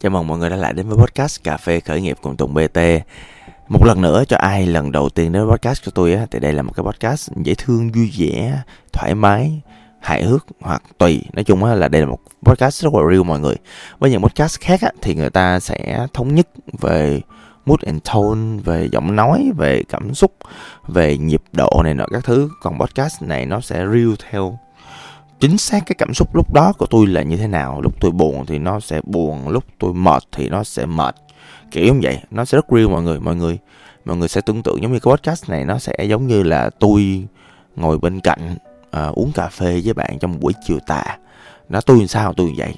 Chào mừng mọi người đã lại đến với podcast Cà phê khởi nghiệp cùng Tùng BT. Một lần nữa cho ai lần đầu tiên đến podcast của tôi á, thì đây là một cái podcast dễ thương, vui vẻ, thoải mái, hài hước hoặc tùy. Nói chung á, là đây là một podcast rất là real mọi người. Với những podcast khác á, thì người ta sẽ thống nhất về mood and tone, về giọng nói, về cảm xúc, về nhịp độ này nọ các thứ. Còn podcast này nó sẽ real theo chính xác cái cảm xúc lúc đó của tôi là như thế nào? Lúc tôi buồn thì nó sẽ buồn lúc tôi mệt thì nó sẽ mệt. Kiểu như vậy nó sẽ rất real mọi người. Mọi người mọi người sẽ tưởng tượng giống như cái podcast này nó sẽ giống như là tôi ngồi bên cạnh à, uống cà phê với bạn trong một buổi chiều tà. Nó tôi làm sao tôi như vậy?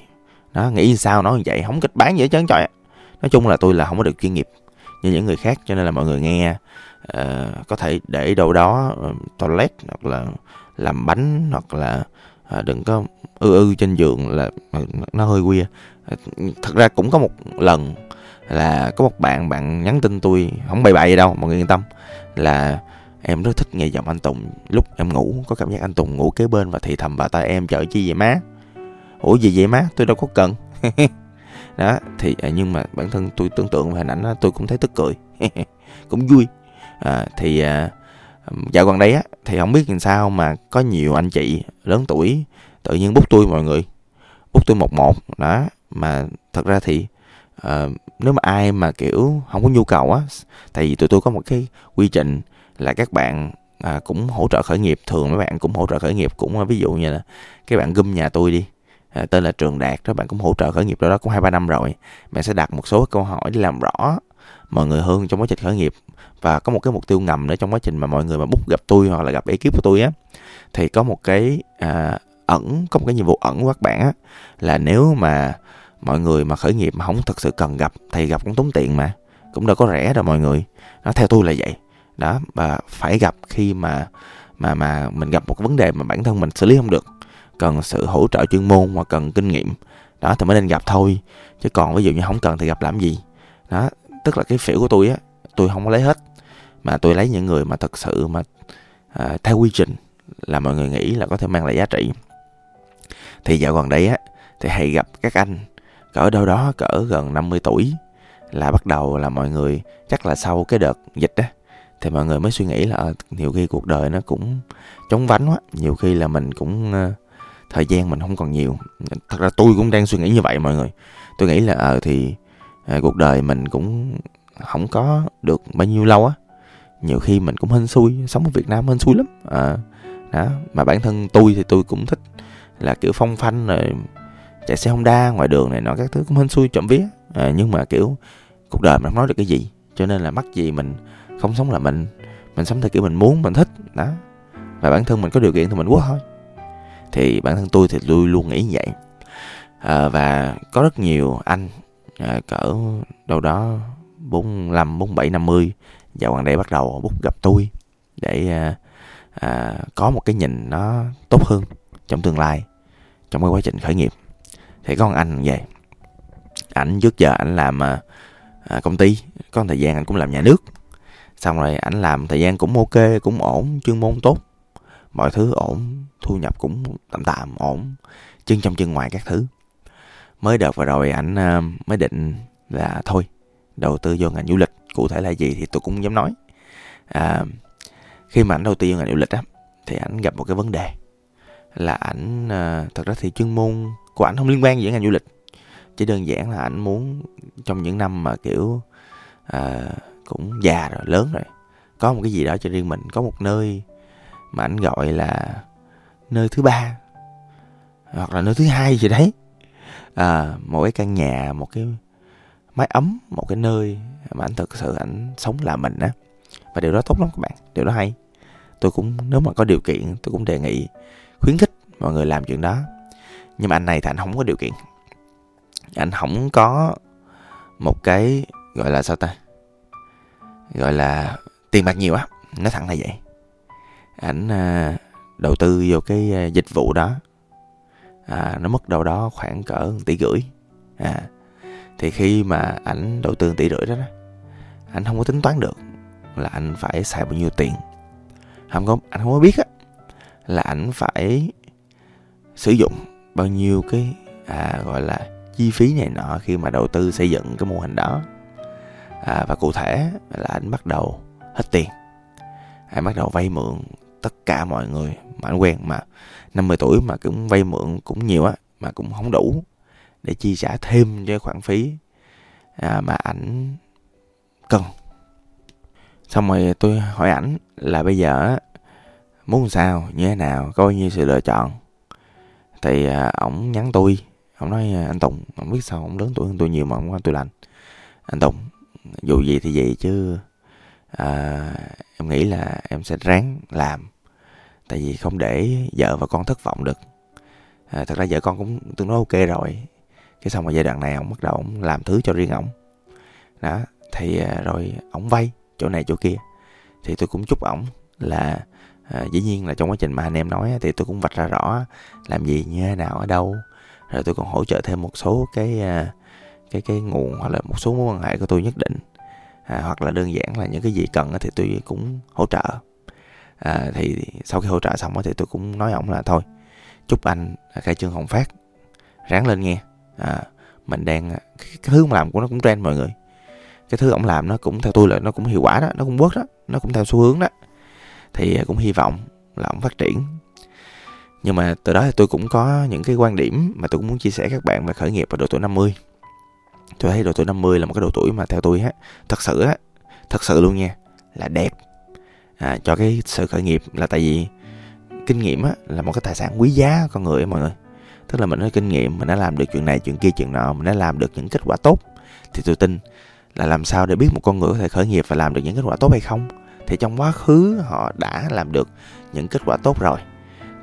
Nó nghĩ sao nó như vậy? Không kịch bán gì hết trơn trời nói chung là tôi là không có được chuyên nghiệp như những người khác cho nên là mọi người nghe uh, có thể để đâu đó uh, toilet hoặc là làm bánh hoặc là à, đừng có ư ư trên giường là nó hơi queer. À, thật ra cũng có một lần là có một bạn bạn nhắn tin tôi không bậy bậy gì đâu mọi người yên tâm là em rất thích nghe giọng anh Tùng. Lúc em ngủ có cảm giác anh Tùng ngủ kế bên và thì thầm vào tai em chở chi vậy má? Ủa gì vậy má? Tôi đâu có cần. Đó thì à, nhưng mà bản thân tôi tưởng tượng về hình ảnh đó, tôi cũng thấy tức cười. Cũng vui. À, thì à, dạo gần đây á thì không biết làm sao mà có nhiều anh chị lớn tuổi tự nhiên bút tôi mọi người. Bút tôi một một đó mà thật ra thì uh, nếu mà ai mà kiểu không có nhu cầu á tại vì tụi tôi có một cái quy trình là các bạn à, cũng hỗ trợ khởi nghiệp thường mấy bạn cũng hỗ trợ khởi nghiệp cũng à, ví dụ như là cái bạn gum nhà tôi đi à, tên là trường đạt đó bạn cũng hỗ trợ khởi nghiệp đó, đó cũng hai ba năm rồi bạn sẽ đặt một số câu hỏi để làm rõ mọi người hơn trong quá trình khởi nghiệp và có một cái mục tiêu ngầm nữa trong quá trình mà mọi người mà bút gặp tôi hoặc là gặp ekip của tôi á thì có một cái à, ẩn có một cái nhiệm vụ ẩn của các bạn á là nếu mà mọi người mà khởi nghiệp mà không thật sự cần gặp thì gặp cũng tốn tiền mà cũng đâu có rẻ đâu mọi người. Nó theo tôi là vậy. Đó và phải gặp khi mà mà mà mình gặp một cái vấn đề mà bản thân mình xử lý không được cần sự hỗ trợ chuyên môn hoặc cần kinh nghiệm đó thì mới nên gặp thôi. Chứ còn ví dụ như không cần thì gặp làm gì? Đó tức là cái phiểu của tôi á tôi không có lấy hết mà tôi lấy những người mà thật sự mà à, theo quy trình là mọi người nghĩ là có thể mang lại giá trị. Thì dạo gần đây á thì hay gặp các anh cỡ đâu đó cỡ gần 50 tuổi là bắt đầu là mọi người chắc là sau cái đợt dịch á thì mọi người mới suy nghĩ là à, nhiều khi cuộc đời nó cũng chống vánh quá nhiều khi là mình cũng ờ, thời gian mình không còn nhiều. Thật ra tôi cũng đang suy nghĩ như vậy mọi người. Tôi nghĩ là ờ à, thì à, cuộc đời mình cũng không có được bao nhiêu lâu á. Nhiều khi mình cũng hên xui sống ở Việt Nam hên xui lắm. À, đó mà bản thân tôi thì tôi cũng thích là kiểu phong phanh rồi chạy xe Honda ngoài đường này nọ các thứ cũng hên xui trộm vía. À, nhưng mà kiểu cuộc đời mình không nói được cái gì cho nên là mắc gì mình không sống là mình. Mình sống theo kiểu mình muốn mình thích đó. Và bản thân mình có điều kiện thì mình quốc thôi. Thì bản thân tôi thì tôi luôn nghĩ như vậy. À, và có rất nhiều anh à, cỡ đâu đó bốn năm bốn bảy năm mươi gần đây bắt đầu bút gặp tôi để à, à, có một cái nhìn nó tốt hơn trong tương lai trong cái quá trình khởi nghiệp. Thì có một anh về ảnh trước giờ ảnh làm à, à, công ty có một thời gian anh cũng làm nhà nước. Xong rồi ảnh làm thời gian cũng ok cũng ổn chuyên môn tốt mọi thứ ổn thu nhập cũng tạm tạm ổn chân trong chân ngoài các thứ. Mới đợt vừa rồi ảnh à, mới định là thôi đầu tư vô ngành du lịch cụ thể là gì thì tôi cũng dám nói. À, khi mà ảnh đầu tư vô ngành du lịch á thì ảnh gặp một cái vấn đề là ảnh à, thật ra thì chuyên môn của ảnh không liên quan gì đến ngành du lịch. Chỉ đơn giản là ảnh muốn trong những năm mà kiểu à, cũng già rồi lớn rồi có một cái gì đó cho riêng mình có một nơi mà ảnh gọi là nơi thứ ba hoặc là nơi thứ hai gì đấy. À, một cái căn nhà một cái mái ấm một cái nơi mà anh thực sự anh sống là mình á. Và điều đó tốt lắm các bạn điều đó hay. Tôi cũng nếu mà có điều kiện tôi cũng đề nghị khuyến khích mọi người làm chuyện đó. Nhưng mà anh này thì anh không có điều kiện. Anh không có một cái gọi là sao ta gọi là tiền bạc nhiều á. Nói thẳng là vậy. Ảnh à, đầu tư vô cái à, dịch vụ đó. À, nó mất đâu đó khoảng cỡ tỷ rưỡi. À, thì khi mà ảnh đầu tư tỷ rưỡi đó, đó không có tính toán được là anh phải xài bao nhiêu tiền. Không có anh không có biết á là ảnh phải sử dụng bao nhiêu cái à, gọi là chi phí này nọ khi mà đầu tư xây dựng cái mô hình đó. À, và cụ thể là anh bắt đầu hết tiền. Anh bắt đầu vay mượn tất cả mọi người mà anh quen mà 50 tuổi mà cũng vay mượn cũng nhiều á mà cũng không đủ để chi trả thêm cho khoản phí à, mà ảnh cần. Xong rồi tôi hỏi ảnh là bây giờ muốn sao như thế nào có bao nhiêu sự lựa chọn. Thì à, ổng nhắn tôi ổng nói à, anh tùng ổng biết sao ổng lớn tuổi hơn tôi nhiều mà ổng quan tôi lành. Anh tùng dù gì thì vậy chứ à, em nghĩ là em sẽ ráng làm. Tại vì không để vợ và con thất vọng được. À, thật ra vợ con cũng tương đối ok rồi cái xong rồi giai đoạn này ông bắt đầu ông làm thứ cho riêng ổng. Đó thì à, rồi ổng vay chỗ này chỗ kia. Thì tôi cũng chúc ổng là à, dĩ nhiên là trong quá trình mà anh em nói thì tôi cũng vạch ra rõ làm gì như thế nào ở đâu. Rồi tôi còn hỗ trợ thêm một số cái à, cái cái nguồn hoặc là một số mối quan hệ của tôi nhất định. À, hoặc là đơn giản là những cái gì cần thì tôi cũng hỗ trợ. À, thì sau khi hỗ trợ xong thì tôi cũng nói ổng là thôi chúc anh khai trương hồng phát. Ráng lên nghe à, mình đang cái, cái thứ mà làm của nó cũng trend mọi người. Cái thứ ổng làm nó cũng theo tôi là nó cũng hiệu quả đó nó cũng bớt đó nó cũng theo xu hướng đó. Thì à, cũng hy vọng là ổng phát triển. Nhưng mà từ đó thì tôi cũng có những cái quan điểm mà tôi cũng muốn chia sẻ các bạn về khởi nghiệp vào độ tuổi 50 tôi thấy độ tuổi 50 là một cái độ tuổi mà theo tôi á thật sự á thật sự luôn nha là đẹp. À, cho cái sự khởi nghiệp là tại vì kinh nghiệm á là một cái tài sản quý giá con người ấy, mọi người tức là mình có kinh nghiệm mình đã làm được chuyện này chuyện kia chuyện nọ mình đã làm được những kết quả tốt. Thì tôi tin là làm sao để biết một con người có thể khởi nghiệp và làm được những kết quả tốt hay không. Thì trong quá khứ họ đã làm được những kết quả tốt rồi.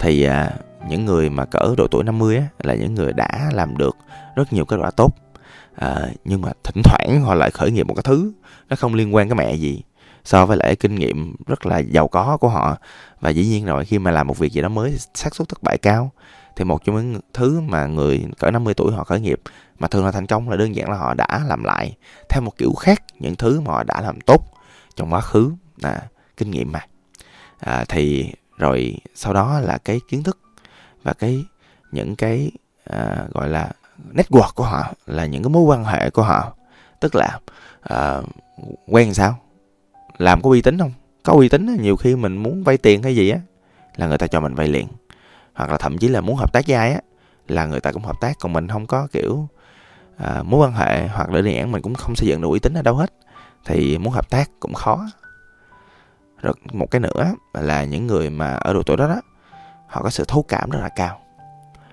Thì à, những người mà cỡ độ tuổi 50 á là những người đã làm được rất nhiều kết quả tốt. À, nhưng mà thỉnh thoảng họ lại khởi nghiệp một cái thứ nó không liên quan cái mẹ gì. So với lại kinh nghiệm rất là giàu có của họ. Và dĩ nhiên rồi khi mà làm một việc gì đó mới thì xác suất thất bại cao thì một trong những thứ mà người cỡ 50 tuổi họ khởi nghiệp mà thường là thành công là đơn giản là họ đã làm lại theo một kiểu khác những thứ mà họ đã làm tốt trong quá khứ là kinh nghiệm mà. À, thì rồi sau đó là cái kiến thức và cái những cái à, gọi là network của họ là những cái mối quan hệ của họ. Tức là à, quen sao? Làm có uy tín không? Có uy tín nhiều khi mình muốn vay tiền hay gì á là người ta cho mình vay liền hoặc là thậm chí là muốn hợp tác với ai á là người ta cũng hợp tác còn mình không có kiểu à, mối quan hệ hoặc là đề án mình cũng không xây dựng được uy tín ở đâu hết. Thì muốn hợp tác cũng khó. Rồi một cái nữa là những người mà ở độ tuổi đó đó họ có sự thấu cảm rất là cao.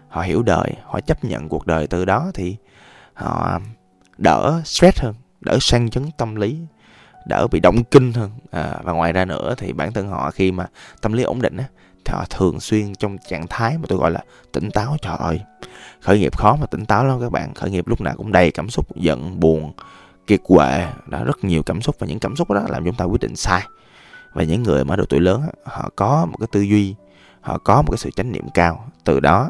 Họ hiểu đời họ chấp nhận cuộc đời từ đó thì họ đỡ stress hơn đỡ sang chấn tâm lý đỡ bị động kinh hơn. À, và ngoài ra nữa thì bản thân họ khi mà tâm lý ổn định á thường xuyên trong trạng thái mà tôi gọi là tỉnh táo trời ơi khởi nghiệp khó mà tỉnh táo lắm các bạn. Khởi nghiệp lúc nào cũng đầy cảm xúc, giận, buồn, kiệt quệ. Đã rất nhiều cảm xúc và những cảm xúc đó làm chúng ta quyết định sai. Và những người mà độ tuổi lớn họ có một cái tư duy, họ có một cái sự chánh niệm cao. Từ đó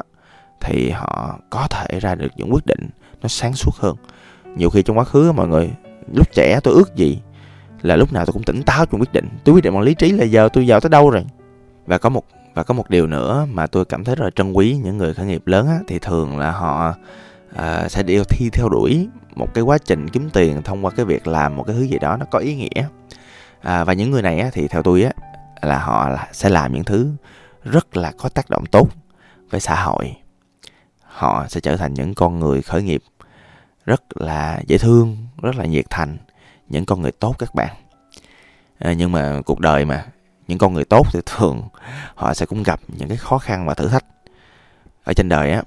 thì họ có thể ra được những quyết định nó sáng suốt hơn. Nhiều khi trong quá khứ mọi người, lúc trẻ tôi ước gì là lúc nào tôi cũng tỉnh táo trong quyết định. Tôi quyết định bằng lý trí là giờ tôi giàu tới đâu rồi? Và có một và có một điều nữa mà tôi cảm thấy rất là trân quý những người khởi nghiệp lớn á, thì thường là họ à, sẽ đi thi theo đuổi một cái quá trình kiếm tiền thông qua cái việc làm một cái thứ gì đó nó có ý nghĩa. À, và những người này á, thì theo tôi á là họ là sẽ làm những thứ rất là có tác động tốt với xã hội. Họ sẽ trở thành những con người khởi nghiệp rất là dễ thương rất là nhiệt thành những con người tốt các bạn. À, nhưng mà cuộc đời mà những con người tốt thì thường họ sẽ cũng gặp những cái khó khăn và thử thách. Ở trên đời á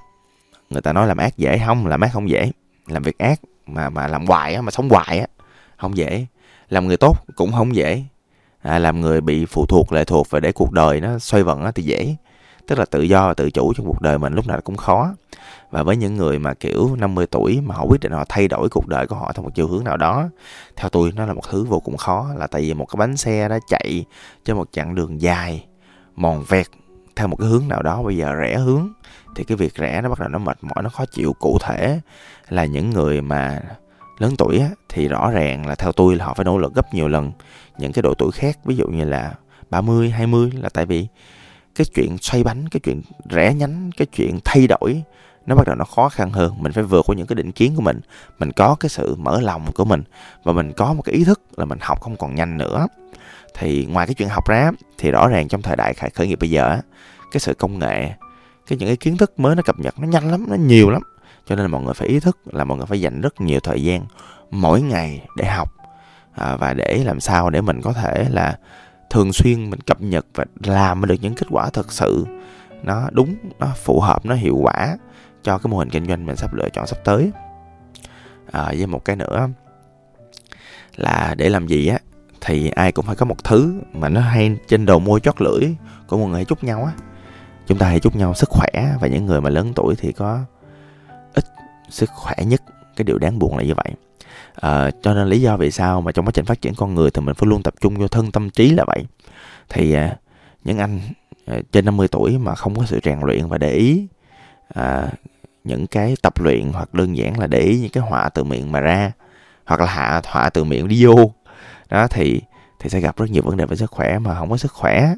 người ta nói làm ác dễ không? Làm ác không dễ. Làm việc ác mà mà làm hoài á mà sống hoài á không dễ. Làm người tốt cũng không dễ. À, làm người bị phụ thuộc lệ thuộc và để cuộc đời nó xoay vần á thì dễ. Tức là tự do và tự chủ trong cuộc đời mình lúc nào cũng khó và với những người mà kiểu 50 tuổi mà họ quyết định họ thay đổi cuộc đời của họ theo một chiều hướng nào đó theo tôi nó là một thứ vô cùng khó là tại vì một cái bánh xe nó chạy trên một chặng đường dài mòn vẹt theo một cái hướng nào đó bây giờ rẽ hướng thì cái việc rẽ nó bắt đầu nó mệt mỏi nó khó chịu. Cụ thể là những người mà lớn tuổi á, thì rõ ràng là theo tôi là họ phải nỗ lực gấp nhiều lần những cái độ tuổi khác ví dụ như là 30, 20 là tại vì cái chuyện xoay bánh, cái chuyện rẽ nhánh, cái chuyện thay đổi nó bắt đầu nó khó khăn hơn. Mình phải vượt qua những cái định kiến của mình. Mình có cái sự mở lòng của mình. Và mình có một cái ý thức là mình học không còn nhanh nữa. Thì ngoài cái chuyện học ra thì rõ ràng trong thời đại khởi, khởi nghiệp bây giờ cái sự công nghệ cái những cái kiến thức mới nó cập nhật nó nhanh lắm nó nhiều lắm. Cho nên là mọi người phải ý thức là mọi người phải dành rất nhiều thời gian mỗi ngày để học à, và để làm sao để mình có thể là thường xuyên mình cập nhật và làm được những kết quả thật sự nó đúng nó phù hợp nó hiệu quả cho cái mô hình kinh doanh mình sắp lựa chọn sắp tới. À, với một cái nữa là để làm gì á thì ai cũng phải có một thứ mà nó hay trên đầu môi chót lưỡi của mọi người hay chúc nhau á. Chúng ta hãy chúc nhau sức khỏe và những người mà lớn tuổi thì có ít sức khỏe nhất. Cái điều đáng buồn là như vậy. À, cho nên lý do vì sao mà trong quá trình phát triển con người thì mình phải luôn tập trung vô thân tâm trí là vậy. Thì à, những anh à, trên 50 tuổi mà không có sự rèn luyện và để ý à, những cái tập luyện hoặc đơn giản là để ý những cái họa từ miệng mà ra hoặc là hạ họa từ miệng đi vô. Đó thì thì sẽ gặp rất nhiều vấn đề về sức khỏe mà không có sức khỏe.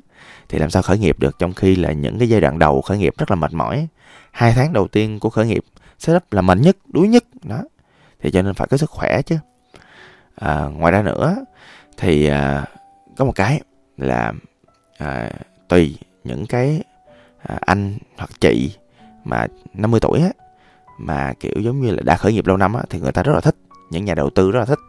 Thì làm sao khởi nghiệp được trong khi là những cái giai đoạn đầu khởi nghiệp rất là mệt mỏi. Hai tháng đầu tiên của khởi nghiệp setup là mạnh nhất đuối nhất. Đó thì cho nên phải có sức khỏe chứ. À, ngoài ra nữa thì à, có một cái là à, tùy những cái à, anh hoặc chị mà 50 tuổi á, mà, kiểu, giống như là đã khởi nghiệp lâu năm á, thì người ta rất là thích. Những nhà đầu tư rất là thích.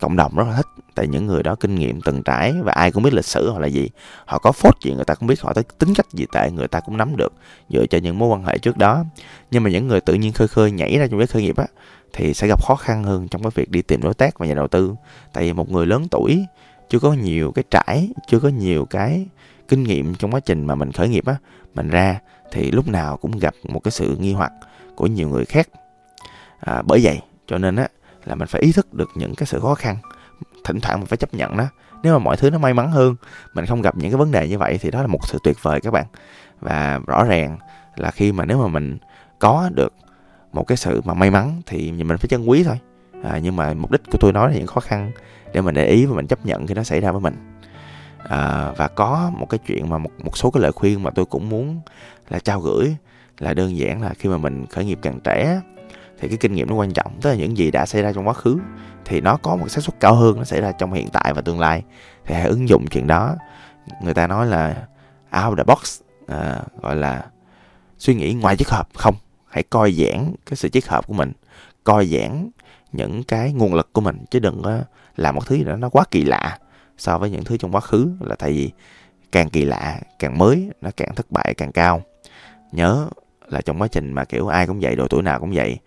Cộng đồng rất là thích. Tại những người đó kinh nghiệm từng trải và ai cũng biết lịch sử họ là gì. Họ có phốt gì người ta cũng biết, họ tới tính cách gì tệ người ta cũng nắm được, dựa trên những mối quan hệ trước đó. Nhưng mà những người tự nhiên khơi khơi nhảy ra trong cái khởi nghiệp á, thì sẽ gặp khó khăn hơn trong cái việc đi tìm đối tác và nhà đầu tư. Tại vì một người lớn tuổi, chưa có nhiều cái trải, chưa có nhiều cái kinh nghiệm trong quá trình mà mình khởi nghiệp á mình ra thì lúc nào cũng gặp một cái sự nghi hoặc của nhiều người khác. À, bởi vậy cho nên á là mình phải ý thức được những cái sự khó khăn thỉnh thoảng mình phải chấp nhận đó. Nếu mà mọi thứ nó may mắn hơn mình không gặp những cái vấn đề như vậy thì đó là một sự tuyệt vời các bạn. Và rõ ràng là khi mà nếu mà mình có được một cái sự mà may mắn thì mình phải trân quý thôi. À, nhưng mà mục đích của tôi nói là những khó khăn để mình để ý và mình chấp nhận khi nó xảy ra với mình à, và có một cái chuyện mà một một số cái lời khuyên mà tôi cũng muốn là trao gửi là đơn giản là khi mà mình khởi nghiệp càng trẻ thì cái kinh nghiệm nó quan trọng tức là những gì đã xảy ra trong quá khứ thì nó có một xác suất cao hơn nó xảy ra trong hiện tại và tương lai. Thì hãy ứng dụng chuyện đó. Người ta nói là out the box à, gọi là suy nghĩ ngoài chiếc hộp. Không hãy coi giảng cái sự chiếc hộp của mình coi giảng những cái nguồn lực của mình chứ đừng có làm một thứ đó nó quá kỳ lạ so với những thứ trong quá khứ là tại vì càng kỳ lạ càng mới nó càng thất bại càng cao. Nhớ là trong quá trình mà kiểu ai cũng vậy độ tuổi nào cũng vậy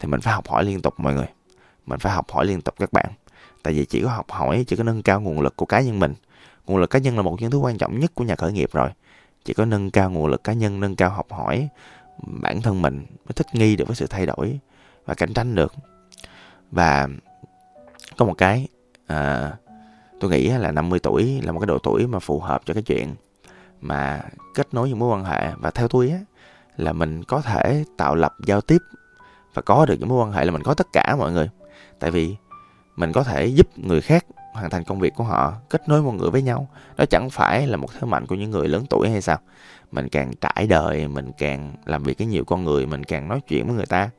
thì mình phải học hỏi liên tục mọi người. Mình phải học hỏi liên tục các bạn. Tại vì chỉ có học hỏi chỉ có nâng cao nguồn lực của cá nhân mình. Nguồn lực cá nhân là một những thứ quan trọng nhất của nhà khởi nghiệp rồi. Chỉ có nâng cao nguồn lực cá nhân nâng cao học hỏi bản thân mình mới thích nghi được với sự thay đổi và cạnh tranh được. Và có một cái à, tôi nghĩ là 50 tuổi là một cái độ tuổi mà phù hợp cho cái chuyện mà kết nối những mối quan hệ. Và theo tôi á là mình có thể tạo lập giao tiếp và có được những mối quan hệ là mình có tất cả mọi người. Tại vì mình có thể giúp người khác hoàn thành công việc của họ, kết nối mọi người với nhau. Đó chẳng phải là một thế mạnh của những người lớn tuổi hay sao? Mình càng trải đời, mình càng làm việc với nhiều con người, mình càng nói chuyện với người ta,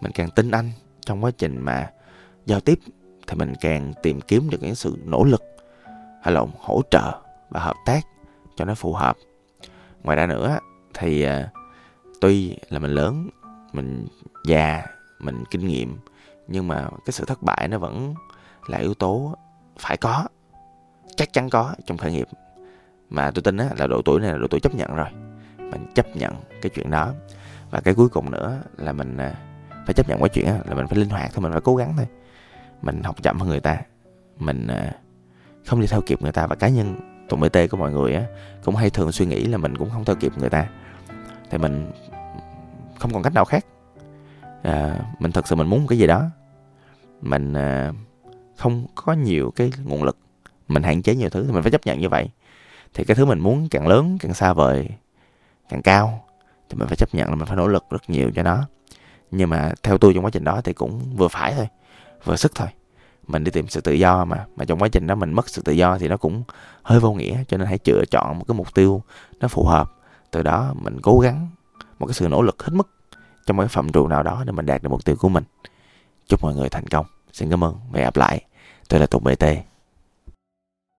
mình càng tin anh trong quá trình mà giao tiếp thì mình càng tìm kiếm được những sự nỗ lực hay là hỗ trợ và hợp tác cho nó phù hợp. Ngoài ra nữa thì à, tuy là mình lớn, mình già, mình kinh nghiệm, nhưng mà cái sự thất bại nó vẫn là yếu tố phải có, chắc chắn có trong khởi nghiệp. Mà tôi tin là độ tuổi này là độ tuổi chấp nhận rồi, mình chấp nhận cái chuyện đó. Và cái cuối cùng nữa là mình à, phải chấp nhận cái chuyện là mình phải linh hoạt thôi, mình phải cố gắng thôi mình học chậm hơn người ta. Mình ờ, không đi theo kịp người ta và cá nhân tụi bt của mọi người á cũng hay thường suy nghĩ là mình cũng không theo kịp người ta. Thì mình không còn cách nào khác. À, mình thật sự mình muốn một cái gì đó. Mình à, không có nhiều cái nguồn lực. Mình hạn chế nhiều thứ thì mình phải chấp nhận như vậy. Thì cái thứ mình muốn càng lớn càng xa vời càng cao thì mình phải chấp nhận là mình phải nỗ lực rất nhiều cho nó. Nhưng mà theo tôi trong quá trình đó thì cũng vừa phải thôi vừa sức thôi. Mình đi tìm sự tự do mà mà trong quá trình đó mình mất sự tự do thì nó cũng hơi vô nghĩa, cho nên hãy lựa chọn một cái mục tiêu nó phù hợp. Từ đó mình cố gắng một cái sự nỗ lực hết mức trong một cái phạm trù nào đó để mình đạt được mục tiêu của mình. Chúc mọi người thành công. Xin cảm ơn và hẹn gặp lại. Tôi là tùng bt